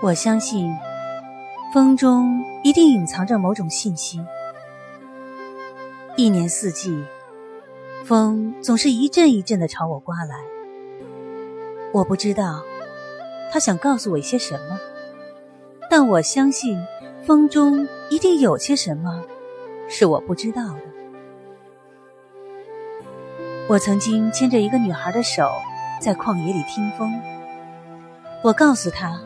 我相信，风中一定隐藏着某种信息。一年四季，风总是一阵一阵的朝我刮来。我不知道他想告诉我一些什么，但我相信，风中一定有些什么是我不知道的。我曾经牵着一个女孩的手，在旷野里听风。我告诉她。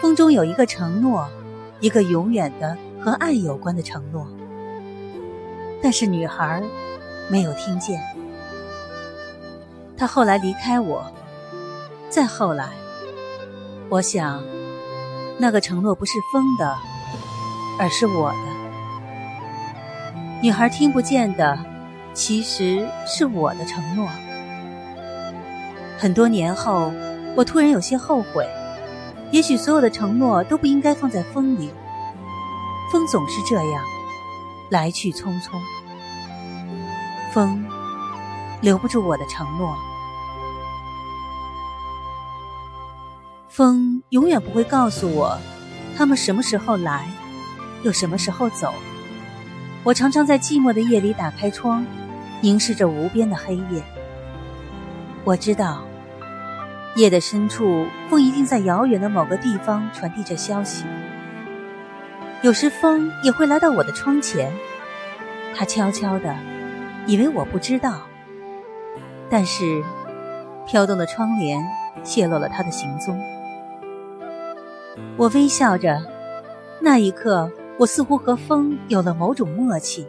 风中有一个承诺，一个永远的和爱有关的承诺。但是女孩没有听见。她后来离开我，再后来，我想，那个承诺不是风的，而是我的。女孩听不见的，其实是我的承诺。很多年后，我突然有些后悔。也许所有的承诺都不应该放在风里，风总是这样，来去匆匆。风留不住我的承诺，风永远不会告诉我，他们什么时候来，又什么时候走。我常常在寂寞的夜里打开窗，凝视着无边的黑夜。我知道。夜的深处，风一定在遥远的某个地方传递着消息。有时风也会来到我的窗前，它悄悄的，以为我不知道。但是，飘动的窗帘泄露了它的行踪。我微笑着，那一刻，我似乎和风有了某种默契。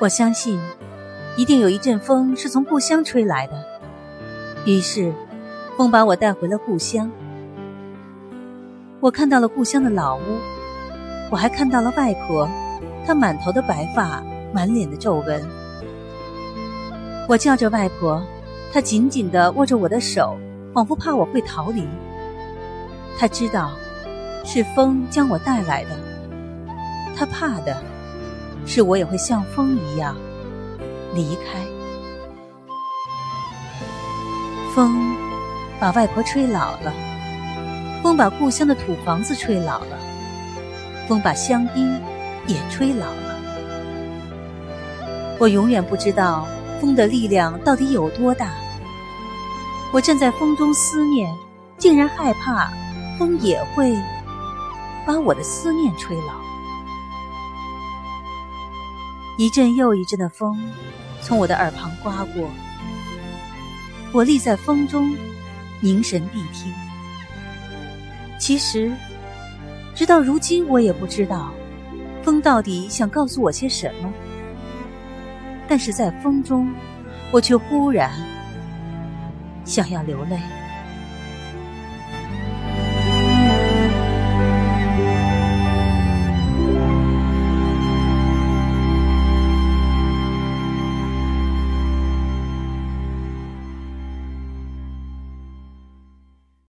我相信。一定有一阵风是从故乡吹来的，于是，风把我带回了故乡。我看到了故乡的老屋，我还看到了外婆，她满头的白发，满脸的皱纹。我叫着外婆，她紧紧的握着我的手，仿佛怕我会逃离。她知道，是风将我带来的，她怕的，是我也会像风一样。离开，风把外婆吹老了，风把故乡的土房子吹老了，风把香槟也吹老了。我永远不知道风的力量到底有多大。我站在风中思念，竟然害怕风也会把我的思念吹老。一阵又一阵的风从我的耳旁刮过，我立在风中，凝神谛听。其实，直到如今，我也不知道风到底想告诉我些什么。但是在风中，我却忽然想要流泪。